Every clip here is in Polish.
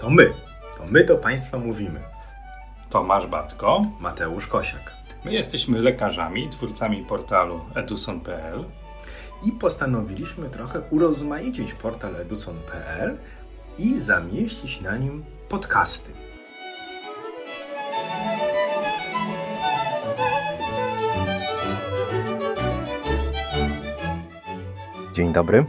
To my. To my do Państwa mówimy. Tomasz Batko. Mateusz Kosiak. My jesteśmy lekarzami, twórcami portalu eduson.pl I postanowiliśmy trochę urozmaicić portal eduson.pl i zamieścić na nim podcasty. Dzień dobry.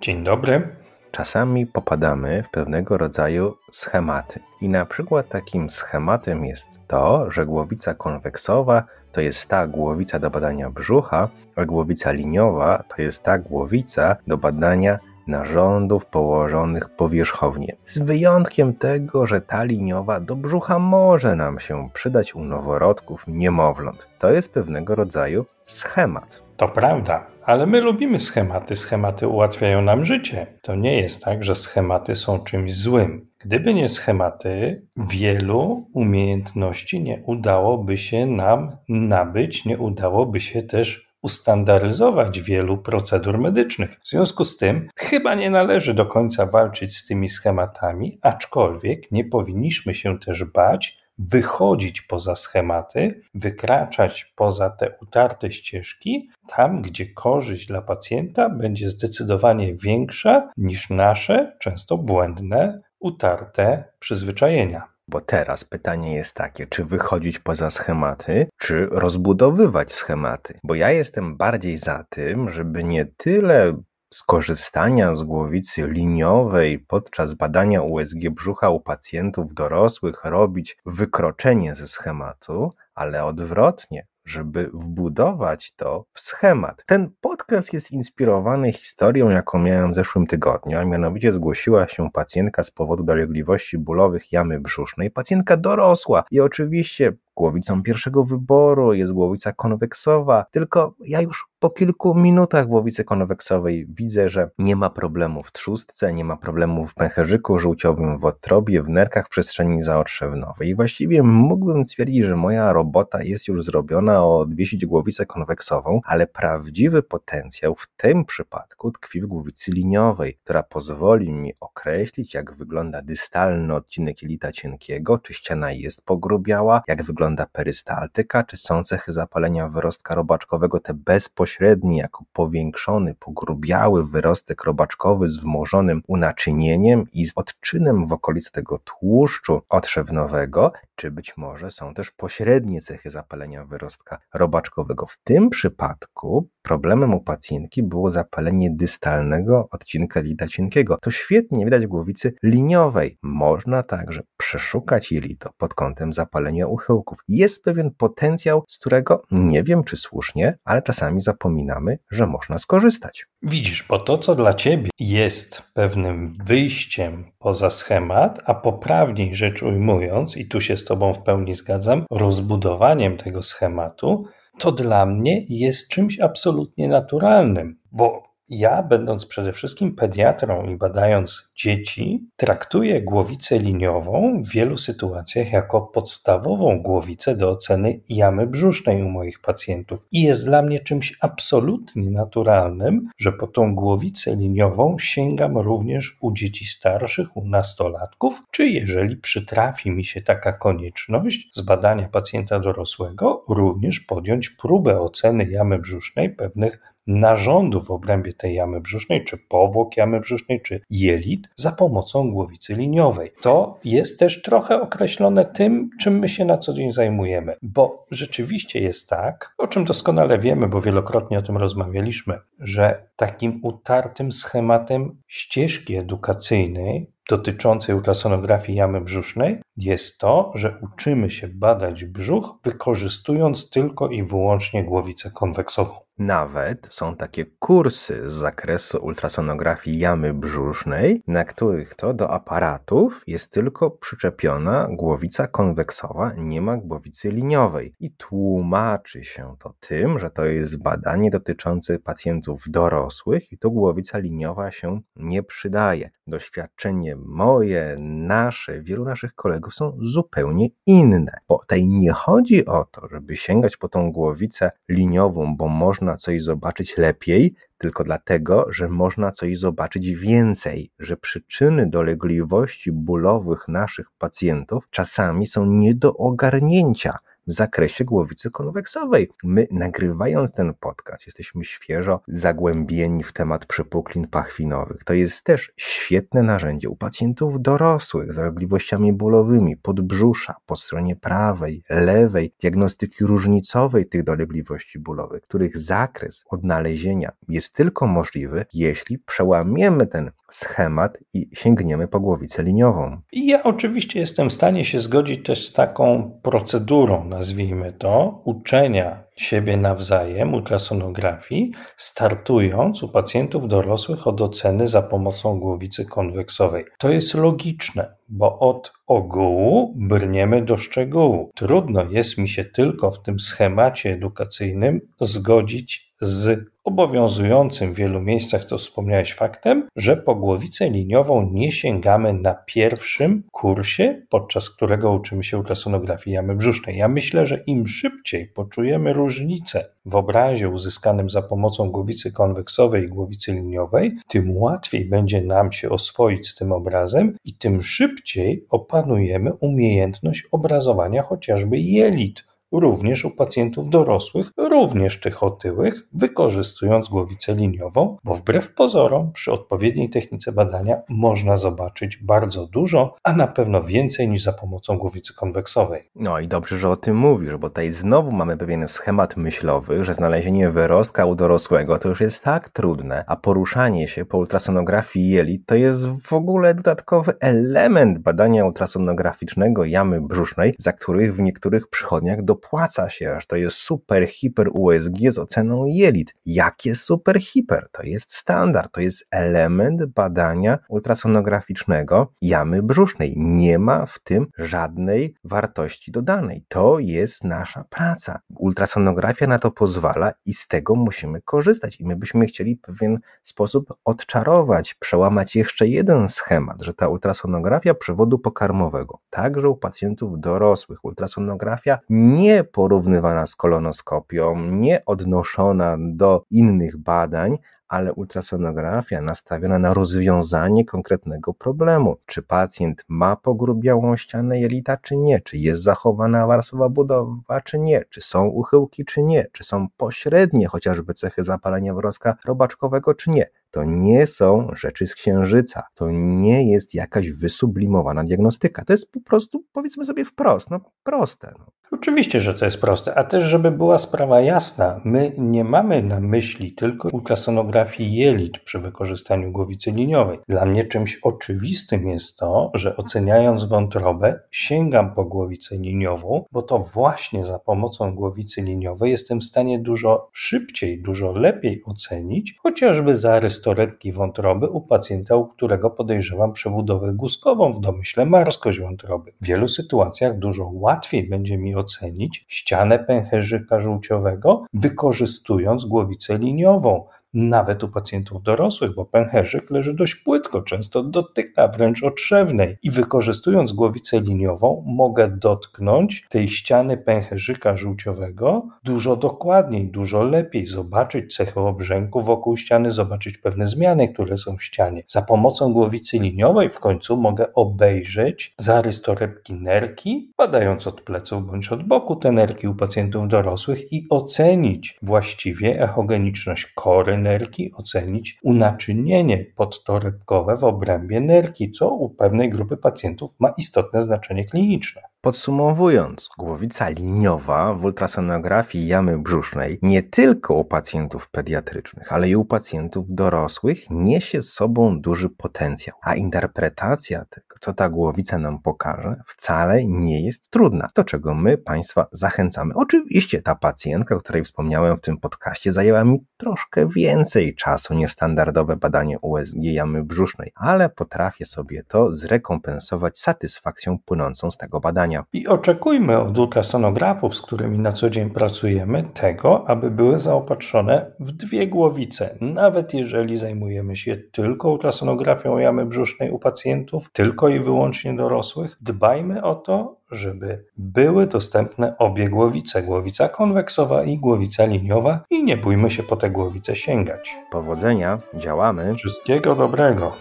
Dzień dobry. Czasami popadamy w pewnego rodzaju schematy. I na przykład takim schematem jest to, że głowica konweksowa to jest ta głowica do badania brzucha, a głowica liniowa to jest ta głowica do badania narządów położonych powierzchownie. Z wyjątkiem tego, że ta liniowa do brzucha może nam się przydać u noworodków, niemowląt. To jest pewnego rodzaju schemat. To prawda, ale my lubimy schematy. Schematy ułatwiają nam życie. To nie jest tak, że schematy są czymś złym. Gdyby nie schematy, wielu umiejętności nie udałoby się nam nabyć, nie udałoby się też ustandaryzować wielu procedur medycznych. W związku z tym chyba nie należy do końca walczyć z tymi schematami, aczkolwiek nie powinniśmy się też bać wychodzić poza schematy, wykraczać poza te utarte ścieżki, tam gdzie korzyść dla pacjenta będzie zdecydowanie większa niż nasze, często błędne, utarte przyzwyczajenia. Bo teraz pytanie jest takie, czy wychodzić poza schematy, czy rozbudowywać schematy? Bo ja jestem bardziej za tym, żeby nie tyle skorzystania z głowicy liniowej podczas badania USG brzucha u pacjentów dorosłych robić wykroczenie ze schematu, ale odwrotnie, żeby wbudować to w schemat. Ten podcast jest inspirowany historią, jaką miałem w zeszłym tygodniu, a mianowicie zgłosiła się pacjentka z powodu dolegliwości bólowych jamy brzusznej, pacjentka dorosła i oczywiście głowicą pierwszego wyboru jest głowica konweksowa, tylko ja już po kilku minutach głowicy konweksowej widzę, że nie ma problemu w trzustce, nie ma problemu w pęcherzyku żółciowym, w odtrobie, w nerkach przestrzeni zaotrzewnowej. I właściwie mógłbym stwierdzić, że moja robota jest już zrobiona o odwiesić głowicę konweksową, ale prawdziwy potencjał w tym przypadku tkwi w głowicy liniowej, która pozwoli mi określić, jak wygląda dystalny odcinek jelita cienkiego, czy ściana jest pogrubiała, jak wygląda perystaltyka, czy są cechy zapalenia wyrostka robaczkowego, te bezpośrednie pośredni jako powiększony, pogrubiały wyrostek robaczkowy z wmorzonym unaczynieniem i z odczynem w okolicy tego tłuszczu otrzewnowego, czy być może są też pośrednie cechy zapalenia wyrostka robaczkowego. W tym przypadku problemem u pacjentki było zapalenie dystalnego odcinka jelita cienkiego. To świetnie widać w głowicy liniowej. Można także przeszukać jelito pod kątem zapalenia uchyłków. Jest pewien potencjał, z którego nie wiem czy słusznie, ale czasami zapominamy, że można skorzystać. Widzisz, bo to, co dla ciebie jest pewnym wyjściem poza schemat, a poprawniej rzecz ujmując, i tu się z Tobą w pełni zgadzam, rozbudowaniem tego schematu, to dla mnie jest czymś absolutnie naturalnym, bo ja, będąc przede wszystkim pediatrą i badając dzieci, traktuję głowicę liniową w wielu sytuacjach jako podstawową głowicę do oceny jamy brzusznej u moich pacjentów. I jest dla mnie czymś absolutnie naturalnym, że po tą głowicę liniową sięgam również u dzieci starszych, u nastolatków, czy jeżeli przytrafi mi się taka konieczność zbadania pacjenta dorosłego, również podjąć próbę oceny jamy brzusznej pewnych narządu w obrębie tej jamy brzusznej, czy powłok jamy brzusznej, czy jelit za pomocą głowicy liniowej. To jest też trochę określone tym, czym my się na co dzień zajmujemy, bo rzeczywiście jest tak, o czym doskonale wiemy, bo wielokrotnie o tym rozmawialiśmy, że takim utartym schematem ścieżki edukacyjnej dotyczącej ultrasonografii jamy brzusznej jest to, że uczymy się badać brzuch, wykorzystując tylko i wyłącznie głowicę konweksową. Nawet są takie kursy z zakresu ultrasonografii jamy brzusznej, na których to do aparatów jest tylko przyczepiona głowica konweksowa, nie ma głowicy liniowej. I tłumaczy się to tym, że to jest badanie dotyczące pacjentów dorosłych i tu głowica liniowa się nie przydaje. Doświadczenie moje, nasze, wielu naszych kolegów są zupełnie inne. Bo tutaj nie chodzi o to, żeby sięgać po tą głowicę liniową, bo można można coś zobaczyć lepiej, tylko dlatego, że można coś zobaczyć więcej, że przyczyny dolegliwości bólowych naszych pacjentów czasami są nie do ogarnięcia w zakresie głowicy konweksowej. My, nagrywając ten podcast, jesteśmy świeżo zagłębieni w temat przepuklin pachwinowych. To jest też świetne narzędzie u pacjentów dorosłych z dolegliwościami bólowymi podbrzusza po stronie prawej, lewej, diagnostyki różnicowej tych dolegliwości bólowych, których zakres odnalezienia jest tylko możliwy, jeśli przełamiemy ten schemat i sięgniemy po głowicę liniową. I ja oczywiście jestem w stanie się zgodzić też z taką procedurą, nazwijmy to, uczenia siebie nawzajem ultrasonografii, startując u pacjentów dorosłych od oceny za pomocą głowicy konweksowej. To jest logiczne, bo od ogółu brniemy do szczegółu. Trudno jest mi się tylko w tym schemacie edukacyjnym zgodzić z obowiązującym w wielu miejscach, to wspomniałeś faktem, że po głowicę liniową nie sięgamy na pierwszym kursie, podczas którego uczymy się ultrasonografii jamy brzusznej. Ja myślę, że im szybciej poczujemy różnicę w obrazie uzyskanym za pomocą głowicy konweksowej i głowicy liniowej, tym łatwiej będzie nam się oswoić z tym obrazem i tym szybciej opanujemy umiejętność obrazowania chociażby jelit również u pacjentów dorosłych, również tych otyłych, wykorzystując głowicę liniową, bo wbrew pozorom przy odpowiedniej technice badania można zobaczyć bardzo dużo, a na pewno więcej niż za pomocą głowicy konweksowej. No i dobrze, że o tym mówisz, bo tutaj znowu mamy pewien schemat myślowy, że znalezienie wyrostka u dorosłego to już jest tak trudne, a poruszanie się po ultrasonografii jelit to jest w ogóle dodatkowy element badania ultrasonograficznego jamy brzusznej, za których w niektórych przychodniach do opłaca się, aż to jest super hiper USG z oceną jelit. Jakie super hiper? To jest standard, to jest element badania ultrasonograficznego jamy brzusznej. Nie ma w tym żadnej wartości dodanej. To jest nasza praca. Ultrasonografia na to pozwala i z tego musimy korzystać. I my byśmy chcieli w pewien sposób odczarować, przełamać jeszcze jeden schemat, że ta ultrasonografia przewodu pokarmowego, także u pacjentów dorosłych, ultrasonografia nie nie porównywana z kolonoskopią, nie odnoszona do innych badań, ale ultrasonografia nastawiona na rozwiązanie konkretnego problemu. Czy pacjent ma pogrubiałą ścianę jelita, czy nie? Czy jest zachowana warstwa budowa, czy nie? Czy są uchyłki, czy nie? Czy są pośrednie chociażby cechy zapalenia wrostka robaczkowego, czy nie? To nie są rzeczy z księżyca. To nie jest jakaś wysublimowana diagnostyka. To jest po prostu, powiedzmy sobie wprost, no proste. No. Oczywiście, że to jest proste, a też, żeby była sprawa jasna, my nie mamy na myśli tylko ultrasonografii jelit przy wykorzystaniu głowicy liniowej. Dla mnie czymś oczywistym jest to, że oceniając wątrobę, sięgam po głowicę liniową, bo to właśnie za pomocą głowicy liniowej jestem w stanie dużo szybciej, dużo lepiej ocenić chociażby zarys torebki wątroby u pacjenta, u którego podejrzewam przebudowę guzkową w domyśle marskość wątroby. W wielu sytuacjach dużo łatwiej będzie mi ocenić ścianę pęcherzyka żółciowego, wykorzystując głowicę liniową, nawet u pacjentów dorosłych, bo pęcherzyk leży dość płytko, często dotyka wręcz otrzewnej i wykorzystując głowicę liniową mogę dotknąć tej ściany pęcherzyka żółciowego dużo dokładniej, dużo lepiej, zobaczyć cechy obrzęku wokół ściany, zobaczyć pewne zmiany, które są w ścianie. Za pomocą głowicy liniowej w końcu mogę obejrzeć zarys torebki nerki, badając od pleców bądź od boku te nerki u pacjentów dorosłych i ocenić właściwie echogeniczność kory nerki ocenić unaczynienie podtorebkowe w obrębie nerki, co u pewnej grupy pacjentów ma istotne znaczenie kliniczne. Podsumowując, głowica liniowa w ultrasonografii jamy brzusznej nie tylko u pacjentów pediatrycznych, ale i u pacjentów dorosłych niesie z sobą duży potencjał, a interpretacja tego, co ta głowica nam pokaże, wcale nie jest trudna, do czego my Państwa zachęcamy. Oczywiście ta pacjentka, o której wspomniałem w tym podcaście, zajęła mi troszkę więcej czasu niż standardowe badanie USG jamy brzusznej, ale potrafię sobie to zrekompensować satysfakcją płynącą z tego badania. Badania. I oczekujmy od ultrasonografów, z którymi na co dzień pracujemy, tego, aby były zaopatrzone w dwie głowice. Nawet jeżeli zajmujemy się tylko ultrasonografią jamy brzusznej u pacjentów, tylko i wyłącznie dorosłych, dbajmy o to, żeby były dostępne obie głowice, głowica konweksowa i głowica liniowa i nie bójmy się po te głowice sięgać. Powodzenia, działamy. Wszystkiego dobrego.